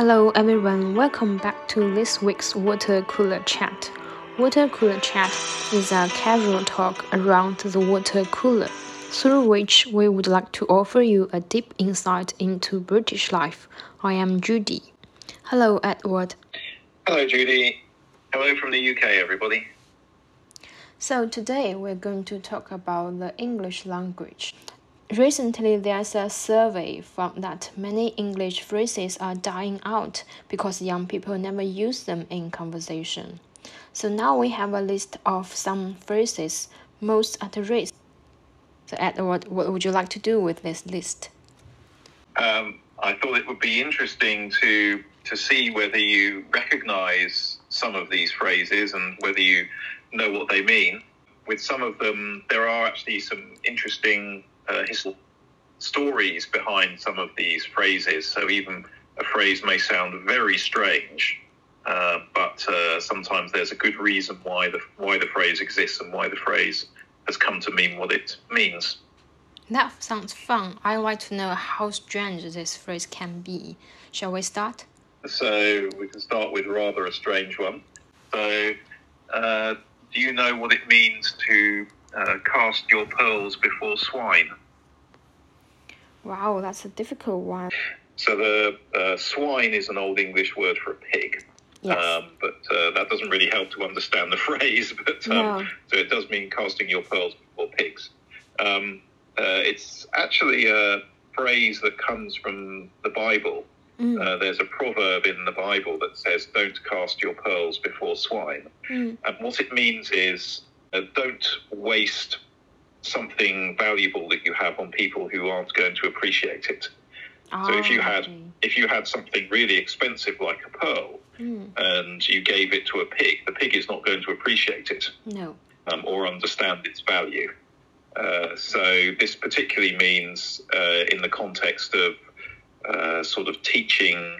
Hello everyone, welcome back to this week's Water Cooler Chat. Water Cooler Chat is a casual talk around the water cooler, through which we would like to offer you a deep insight into British life. I am Judy. Hello, Edward. Hello, Judy. Hello from the UK, everybody. So, today we're going to talk about the English language. Recently, there's a survey found that many English phrases are dying out because young people never use them in conversation. So now we have a list of some phrases most at risk. So, Edward, what would you like to do with this list? Um, I thought it would be interesting to to see whether you recognise some of these phrases and whether you know what they mean. With some of them, there are actually some interesting uh, stories behind some of these phrases. So even a phrase may sound very strange, uh, but uh, sometimes there's a good reason why the why the phrase exists and why the phrase has come to mean what it means. That sounds fun. I'd like to know how strange this phrase can be. Shall we start? So we can start with rather a strange one. So, uh, do you know what it means to uh, cast your pearls before swine? Wow, that's a difficult one. So the uh, swine is an old English word for a pig. Yes. Um, but uh, that doesn't really help to understand the phrase. But um, No. so it does mean casting your pearls before pigs. Um, uh, it's actually a phrase that comes from the Bible. Mm, Uh, there's a proverb in the Bible that says, "Don't cast your pearls before swine." mm, And what it means is, uh, don't waste something valuable that you have on people who aren't going to appreciate it. So if you Ah, had okay. if you had something really expensive like a pearl Mm, and you gave it to a pig, the pig is not going to appreciate it no. um, or understand its value. Uh, so this particularly means uh, in the context of uh, sort of teaching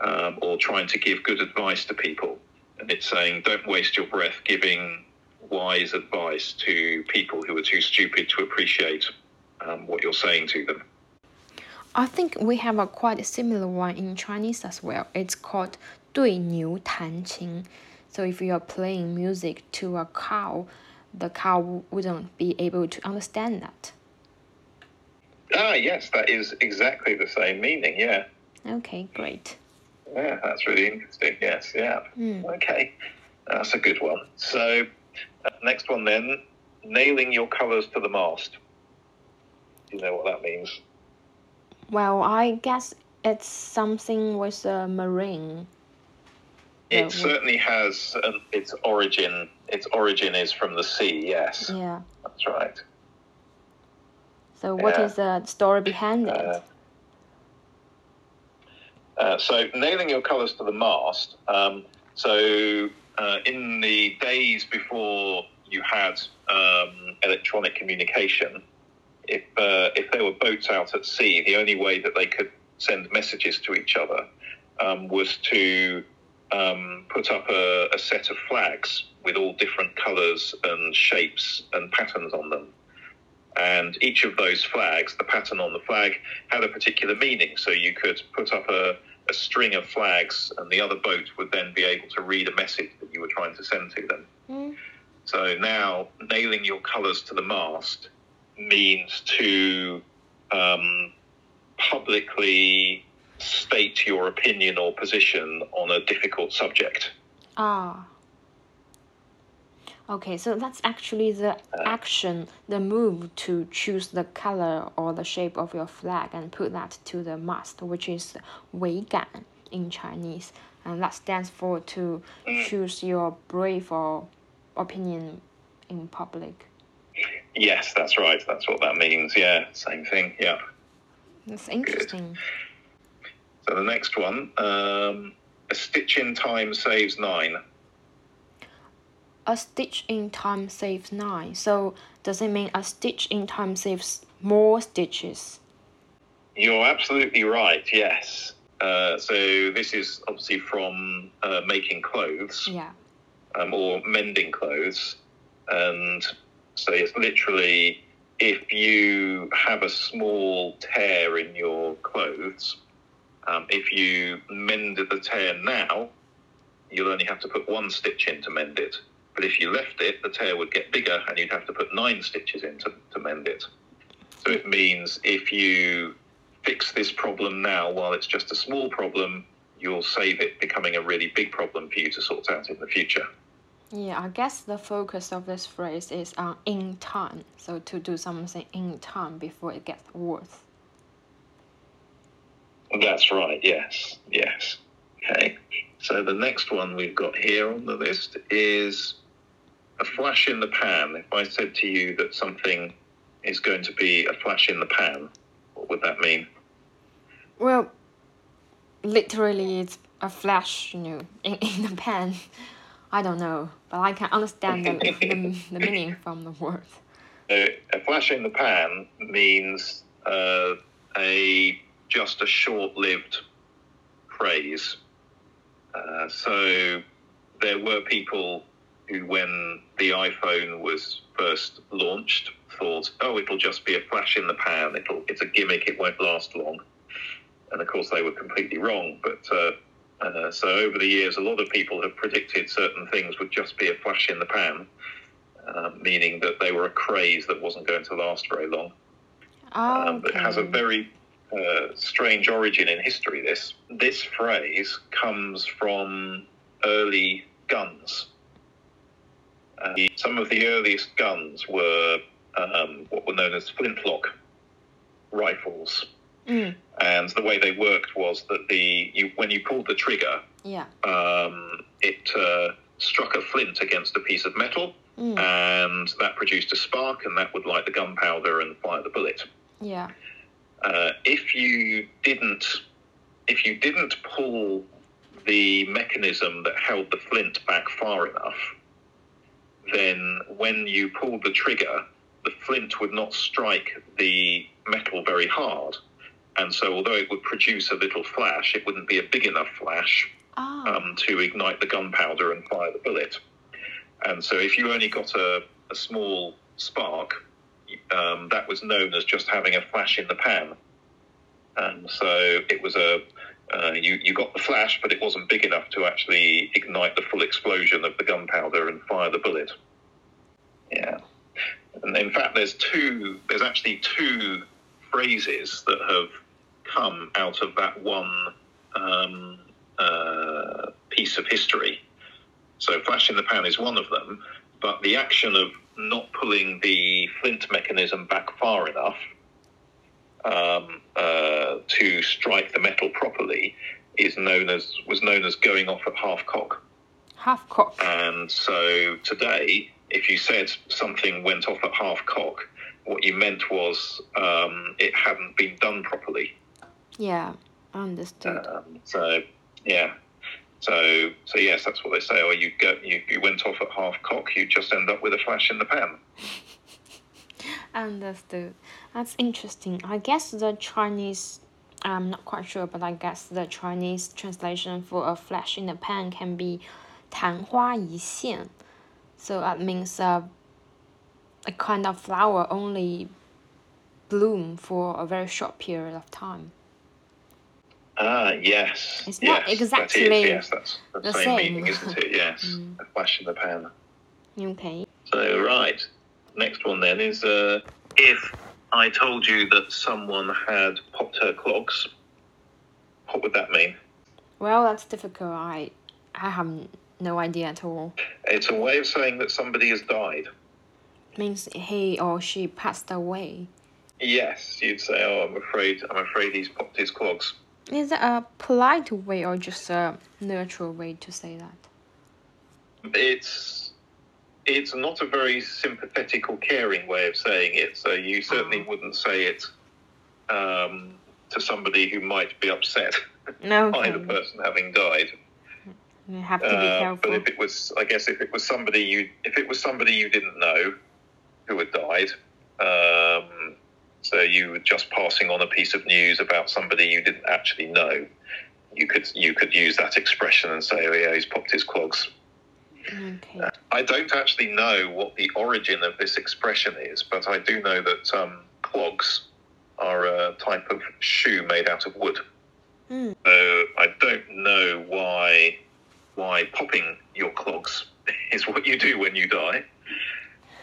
um, or trying to give good advice to people, and it's saying don't waste your breath giving wise advice to people who are too stupid to appreciate um, what you're saying to them. I think we have a quite similar one in Chinese as well. It's called 对牛弹琴. So if you are playing music to a cow, the cow wouldn't be able to understand that. Ah, yes, that is exactly the same meaning. Yeah, Okay, great. yeah, that's really interesting. Yes, yeah. Mm. Okay, that's a good one. So, uh, next one then, nailing your colours to the mast. Do you know what that means? Well, I guess it's something with a marine. It certainly has its origin. Its origin is from the sea. Yes, Yeah. that's right. So what Yeah. is the story behind it? Uh, Uh, so nailing your colours to the mast. Um, so uh, in the days before you had um, electronic communication, if uh, if there were boats out at sea, the only way that they could send messages to each other um, was to um, put up a, a set of flags with all different colours and shapes and patterns on them. And each of those flags, the pattern on the flag, had a particular meaning. So you could put up a, a string of flags, and the other boat would then be able to read a message that you were trying to send to them. Mm, So now nailing your colours to the mast means to um, publicly state your opinion or position on a difficult subject. Ah. Okay, so that's actually the action, the move to choose the color or the shape of your flag and put that to the mast, which is 桅杆 in Chinese. And that stands for to choose your brave or opinion in public. Yes, that's right. That's what that means. Yeah, same thing. Yeah. That's interesting. So the next one, um, a stitch in time saves nine. A stitch in time saves nine. So does it mean a stitch in time saves more stitches? You're absolutely right. Yes. Uh, so this is obviously from uh, making clothes Yeah. um, or mending clothes, and so it's literally if you have a small tear in your clothes, Um, if you mended the tear now, you'll only have to put one stitch in to mend it. But if you left it, the tear would get bigger and you'd have to put nine stitches in to, to mend it. So it means if you fix this problem now while it's just a small problem, you'll save it becoming a really big problem for you to sort out in the future. Yeah, I guess the focus of this phrase is on in time. So to do something in time before it gets worse. That's right, yes, yes. Okay, so the next one we've got here on the list is a flash in the pan. If I said to you that something is going to be a flash in the pan, what would that mean? Well, literally, it's a flash, you know, in, in the pan. I don't know, but I can understand the, the, the meaning from the word. So a flash in the pan means uh, a just a short-lived craze. Uh, so there were people who, when the iPhone was first launched, thought, "Oh, it'll just be a flash in the pan. It'll it's a gimmick. It won't last long." And of course, they were completely wrong. But uh, uh, so over the years, a lot of people have predicted certain things would just be a flash in the pan, uh, meaning that they were a craze that wasn't going to last very long. Oh, Um, but it has a very uh, strange origin in history. This this phrase comes from early guns. Uh, some of the earliest guns were um, what were known as flintlock rifles, Mm, and the way they worked was that the you when you pulled the trigger, yeah. um, it uh, struck a flint against a piece of metal, Mm, and that produced a spark, and that would light the gunpowder and fire the bullet. yeah. uh, if you didn't if you didn't pull the mechanism that held the flint back far enough, then when you pulled the trigger, the flint would not strike the metal very hard. And so, although it would produce a little flash, it wouldn't be a big enough flash Ah, um, to ignite the gunpowder and fire the bullet. And so, if you only got a, a small spark, um, that was known as just having a flash in the pan. And so, it was a uh, you you got the flash, but it wasn't big enough to actually ignite the full explosion of the gunpowder and fire the bullet. Yeah, and in fact, there's two. There's actually two phrases that have come out of that one um, uh, piece of history. So, flash in the pan is one of them, but the action of not pulling the flint mechanism back far enough um, uh, to strike the metal properly is known as was known as going off at half cock. half cock. And so today, if you said something went off at half cock, what you meant was um, it hadn't been done properly. Yeah, understood. Um, so yeah, so so yes, that's what they say. Or you go, you, you went off at half cock, you just end up with a flash in the pan. Understood. That's interesting. I guess the Chinese, I'm not quite sure, but I guess the Chinese translation for a flash in the pan can be 昙花一现. So that means uh, a kind of flower only bloom for a very short period of time. Ah, yes. It's yes, not that is, exactly yes, that's the, the same, same. meaning, isn't it? Yes, Mm. a flash in the pan. Okay. So, right. Next one then is uh, if I told you that someone had popped her clogs, what would that mean? Well, that's difficult. I, I have no idea at all. It's a way of saying that somebody has died. Means he or she passed away. Yes, you'd say, "Oh, I'm afraid, I'm afraid he's popped his clogs." Is that a polite way or just a neutral way to say that? It's it's not a very sympathetic or caring way of saying it. So you certainly Oh. wouldn't say it um, to somebody who might be upset No, by the person having died. you have to be Uh, but if it was, I guess, if it was somebody you, if it was somebody you didn't know who had died, um, so you were just passing on a piece of news about somebody you didn't actually know, you could you could use that expression and say, "Oh yeah, he's popped his clogs." Okay. I don't actually know what the origin of this expression is, but I do know that um, clogs are a type of shoe made out of wood. Mm. So I don't know why why popping your clogs is what you do when you die.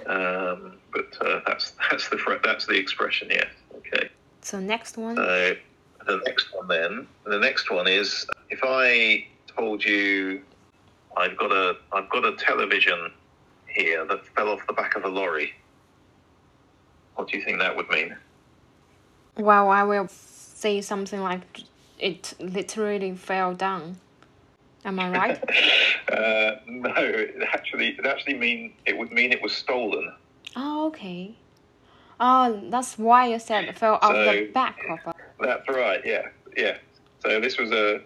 Um, but uh, that's that's the that's the expression. Yes. Okay. So next one. So the next one then, the next one is if I told you I've got a I've got a television here that fell off the back of a lorry. What do you think that would mean? Well, I will say something like it literally fell down. Am I right? uh, no, it actually it actually mean it would mean it was stolen. oh, okay. Oh, that's why you said it fell off the back of a. That's right. Yeah, yeah. So this was a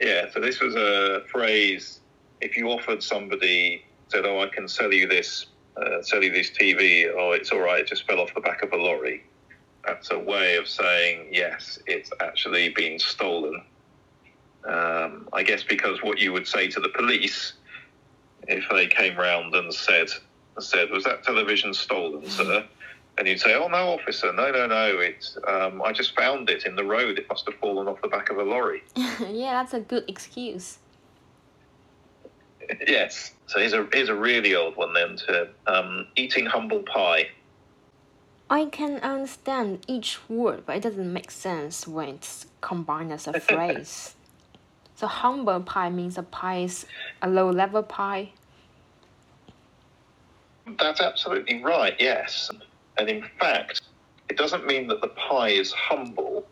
yeah. So this was a phrase. If you offered somebody said, "Oh, I can sell you this, uh, sell you this TV," oh, it's all right. It just fell off the back of a lorry. That's a way of saying yes. It's actually been stolen. Um, I guess because what you would say to the police if they came round and said said, "Was that television stolen, sir?" And you'd say, "Oh no, officer, no, no, no. It's um, I just found it in the road. It must have fallen off the back of a lorry." yeah, that's a good excuse. yes. So here's a here's a really old one then. To um, eating humble pie. I can understand each word, but it doesn't make sense when it's combined as a phrase. So humble pie means a pie is a low level pie. That's absolutely right. Yes, and in fact, it doesn't mean that the pie is humble.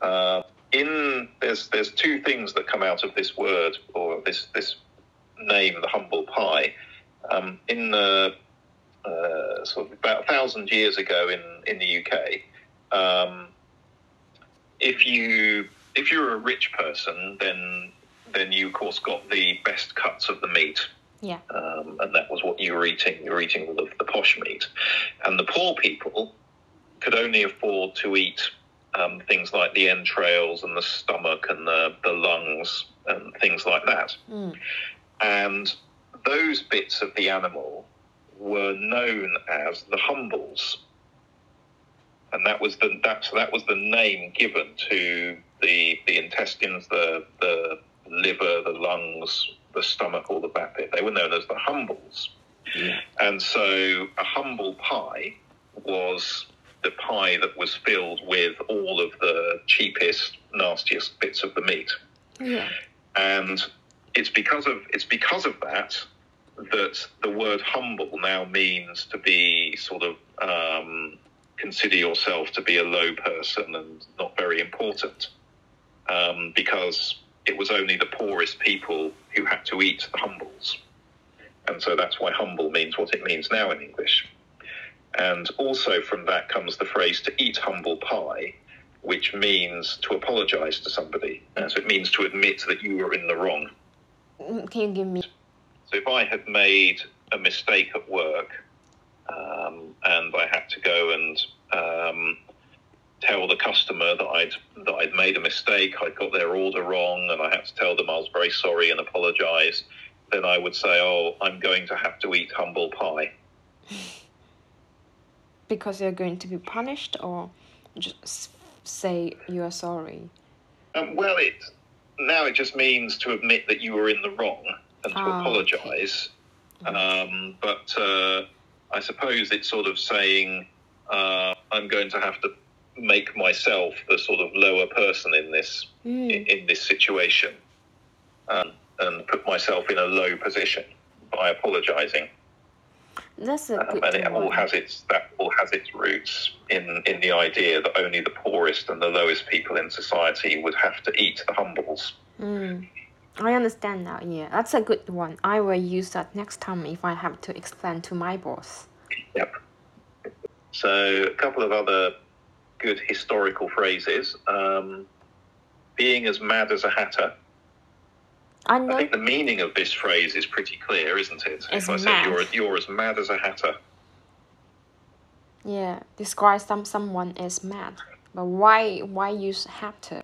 Uh, in there's there's two things that come out of this word or this this name, the humble pie. Um, in the uh, sort of about a thousand years ago in in the UK, um, if you if you're a rich person, then then you of course got the best cuts of the meat Yeah. um, and that was what you were eating. You were eating all of the posh meat, and the poor people could only afford to eat um, things like the entrails and the stomach and the, the lungs and things like that. Mm. And those bits of the animal were known as the humbles, and that was the that so that was the name given to the the intestines, the the liver, the lungs, the stomach, or the back bit. They were known as the humbles. Yeah. And so a humble pie was the pie that was filled with all of the cheapest, nastiest bits of the meat. Yeah. And it's because of it's because of that that the word humble now means to be sort of um, consider yourself to be a low person and not very important. Um, because it was only the poorest people who had to eat the humbles. And so that's why humble means what it means now in English. And also from that comes the phrase to eat humble pie, which means to apologize to somebody. Uh, so it means to admit that you were in the wrong. Can you give me? So if I had made a mistake at work um, and I had to go and um, tell the customer that I'd that I'd made a mistake, I'd got their order wrong, and I had to tell them I was very sorry and apologise, then I would say, "Oh, I'm going to have to eat humble pie." Because you're going to be punished, or just say you are sorry. Um, well, it now it just means to admit that you were in the wrong and to Ah, okay. apologise. Um, but uh, I suppose it's sort of saying uh, I'm going to have to make myself the sort of lower person in this Mm. in, in this situation um, and put myself in a low position by apologising. That's a Um, good and it all one. has its that all has its roots in in the idea that only the poorest and the lowest people in society would have to eat the humbles. Mm. I understand now. Yeah, that's a good one. I will use that next time if I have to explain to my boss. Yep. So a couple of other good historical phrases. Um, being as mad as a hatter. I I think the meaning of this phrase is pretty clear, isn't it? If I say you're you're as mad as a hatter. Yeah, describe some someone as mad. But why why use hatter?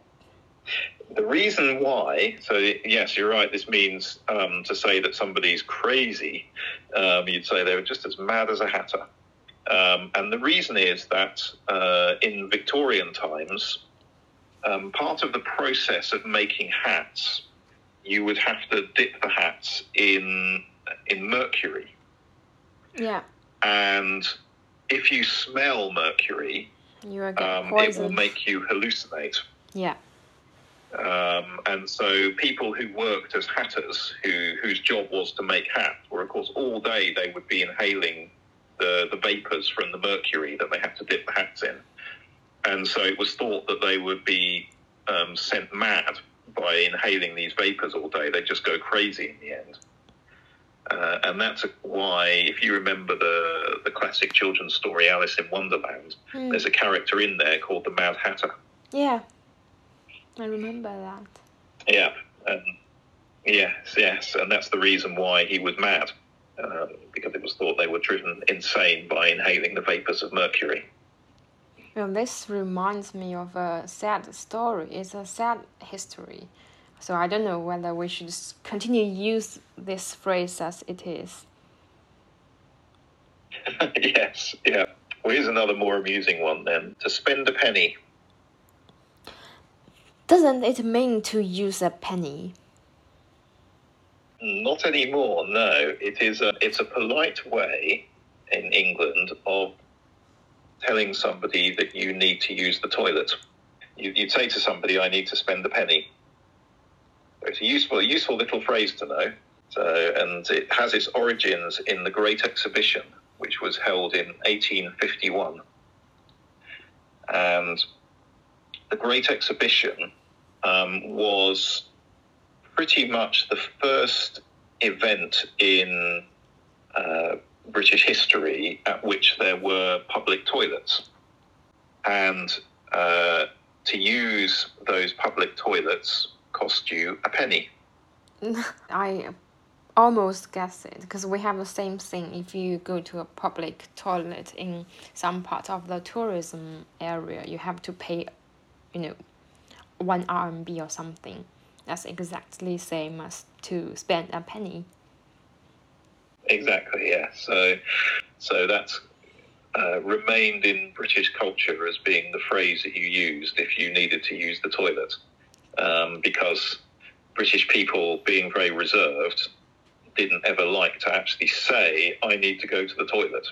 The reason why, so yes, you're right. This means um, to say that somebody's crazy. Um, you'd say they were just as mad as a hatter. Um, and the reason is that uh, in Victorian times, um, part of the process of making hats, you would have to dip the hats in in mercury, Yeah. and if you smell mercury, You are um, it will make you hallucinate. Yeah. Um, and so people who worked as hatters, who whose job was to make hats, were of course all day they would be inhaling the the vapors from the mercury that they had to dip the hats in, and so it was thought that they would be um, sent mad by inhaling these vapors all day. They'd just go crazy in the end. Uh, and that's why, if you remember the the classic children's story Alice in Wonderland, Hmm. there's a character in there called the Mad Hatter. Yeah. I remember that. Yeah, um, yes, yes, and that's the reason why he was mad, um, because it was thought they were driven insane by inhaling the vapors of mercury. This reminds me of a sad story. It's a sad history. So I don't know whether we should continue use this phrase as it is. yes, yeah. Well, here's another more amusing one then. To spend a penny. Doesn't it mean to use a penny? Not anymore. No, it is a it's a polite way in England of telling somebody that you need to use the toilet. You, you'd say to somebody, "I need to spend a penny." It's a useful, useful little phrase to know. So, and it has its origins in the Great Exhibition, which was held in 1851. And the Great Exhibition um, was pretty much the first event in uh, British history at which there were public toilets. And uh, to use those public toilets cost you a penny. I almost guess it because we have the same thing. If you go to a public toilet in some part of the tourism area, you have to pay, you know, one RMB or something. That's exactly same as to spend a penny. Exactly, yeah. So, so that's uh, remained in British culture as being the phrase that you used if you needed to use the toilet, um, because British people, being very reserved, didn't ever like to actually say, "I need to go to the toilet."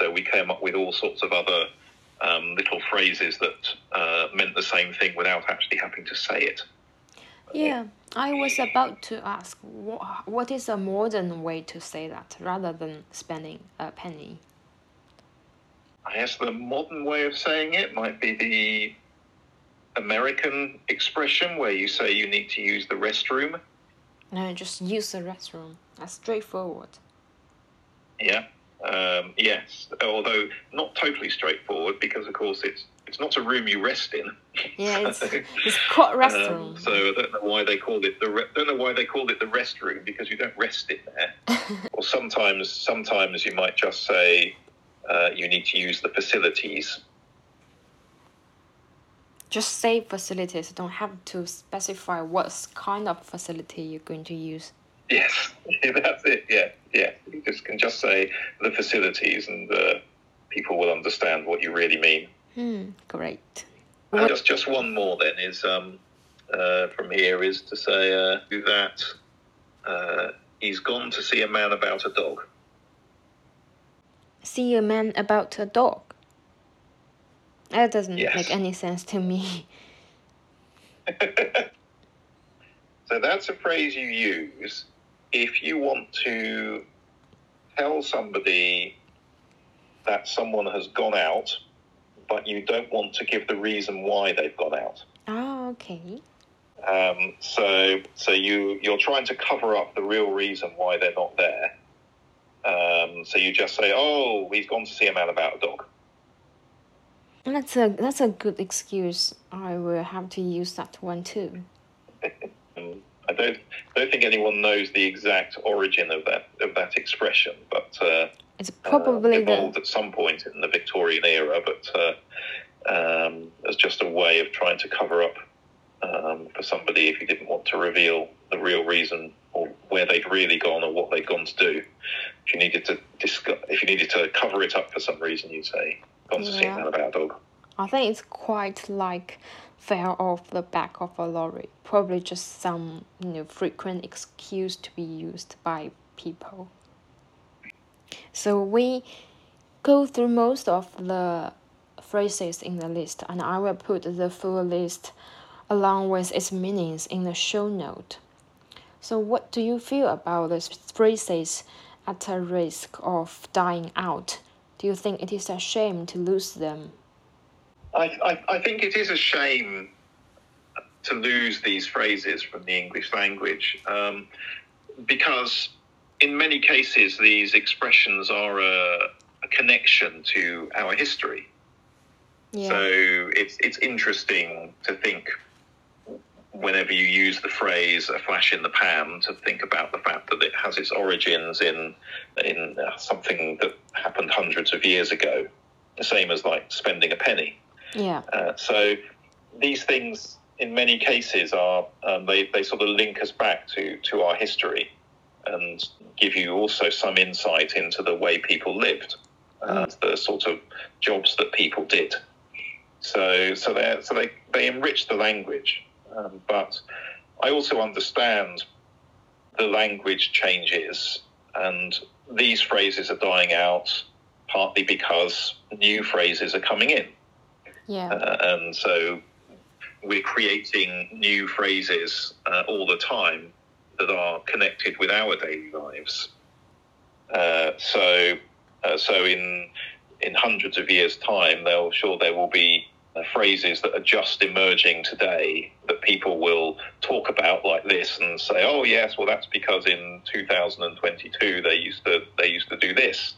So we came up with all sorts of other um, little phrases that uh, meant the same thing without actually having to say it. Yeah, I was about to ask wha- what is a modern way to say that rather than spending a penny. I guess the modern way of saying it might be the American expression where you say you need to use the restroom. No, just use the restroom. That's straightforward. Yeah. Um, yes, although not totally straightforward because, of course, it's it's not a room you rest in. Yeah, it's it's called restroom. um, so I don't know why they called it the re- don't know why they called it the restroom because you don't rest in there. or sometimes sometimes you might just say uh, you need to use the facilities. Just say facilities. Don't have to specify what kind of facility you're going to use. Yes, that's it. Yeah, yeah. You just can just say the facilities, and uh, people will understand what you really mean. Hmm, great. What- just just one more then is um, uh, from here is to say uh, that uh, he's gone to see a man about a dog. See a man about a dog. That doesn't Yes. make any sense to me. So that's a phrase you use if you want to tell somebody that someone has gone out, but you don't want to give the reason why they've got out. Oh, okay. Um, so so you you're trying to cover up the real reason why they're not there. Um, so you just say, "Oh, he's gone to see a man about a dog." That's a that's a good excuse. I will have to use that one too. Um, I don't don't think anyone knows the exact origin of that of that expression, but uh, It's uh, probably evolved the at some point in the Victorian era, but uh, um, as just a way of trying to cover up um, for somebody if you didn't want to reveal the real reason or where they'd really gone or what they'd gone to do. If you needed to discuss, if you needed to cover it up for some reason, you'd say, "Gone to see Yeah. man about a dog." I think it's quite like fell off the back of a lorry. Probably just some you know frequent excuse to be used by people. So we go through most of the phrases in the list and I will put the full list along with its meanings in the show note. So what do you feel about the phrases at a risk of dying out? Do you think it is a shame to lose them? I, I, I think it is a shame to lose these phrases from the English language um, because, in many cases, these expressions are a, a connection to our history. Yeah. So it's it's interesting to think whenever you use the phrase "a flash in the pan" to think about the fact that it has its origins in in something that happened hundreds of years ago, the same as like spending a penny. Yeah. Uh, so these things, in many cases, are um, they they sort of link us back to to our history and give you also some insight into the way people lived, uh, mm. the sort of jobs that people did. So so they so they they enrich the language, um, but I also understand the language changes and these phrases are dying out partly because new phrases are coming in. Yeah. Uh, and so we're creating new phrases uh, all the time that are connected with our daily lives. Uh, so, uh, so in in hundreds of years' time, they'll sure there will be uh, phrases that are just emerging today that people will talk about like this and say, "Oh yes, well that's because in 2022 they used to they used to do this."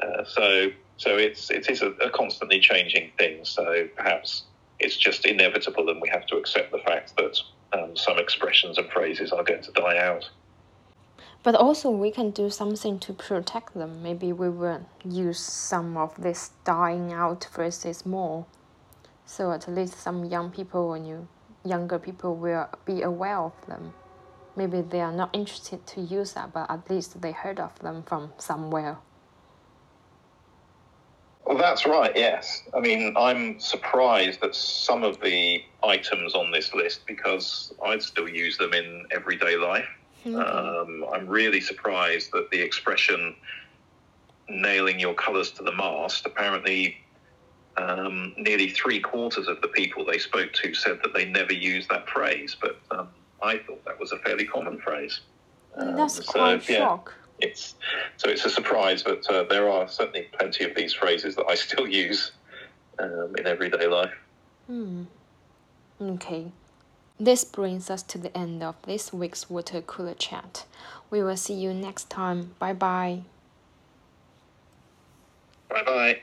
Uh, so so it's it is a, a, constantly changing thing. So perhaps it's just inevitable, and we have to accept the fact that um, some expressions and phrases are going to die out. But also, we can do something to protect them. Maybe we will use some of these dying out phrases more, so at least some young people or new younger people will be aware of them. Maybe they are not interested to use that, but at least they heard of them from somewhere. Well, that's right, yes. I mean, I'm surprised at some of the items on this list because I'd still use them in everyday life. Mm-hmm. Um, I'm really surprised that the expression nailing your colours to the mast, apparently um, nearly three quarters of the people they spoke to said that they never used that phrase, but um, I thought that was a fairly common phrase. That's so, quite yeah. shock it's so it's a surprise, but uh, there are certainly plenty of these phrases that I still use um, in everyday life. Hmm. Okay. This brings us to the end of this week's water cooler chat. We will see you next time. Bye bye. Bye bye.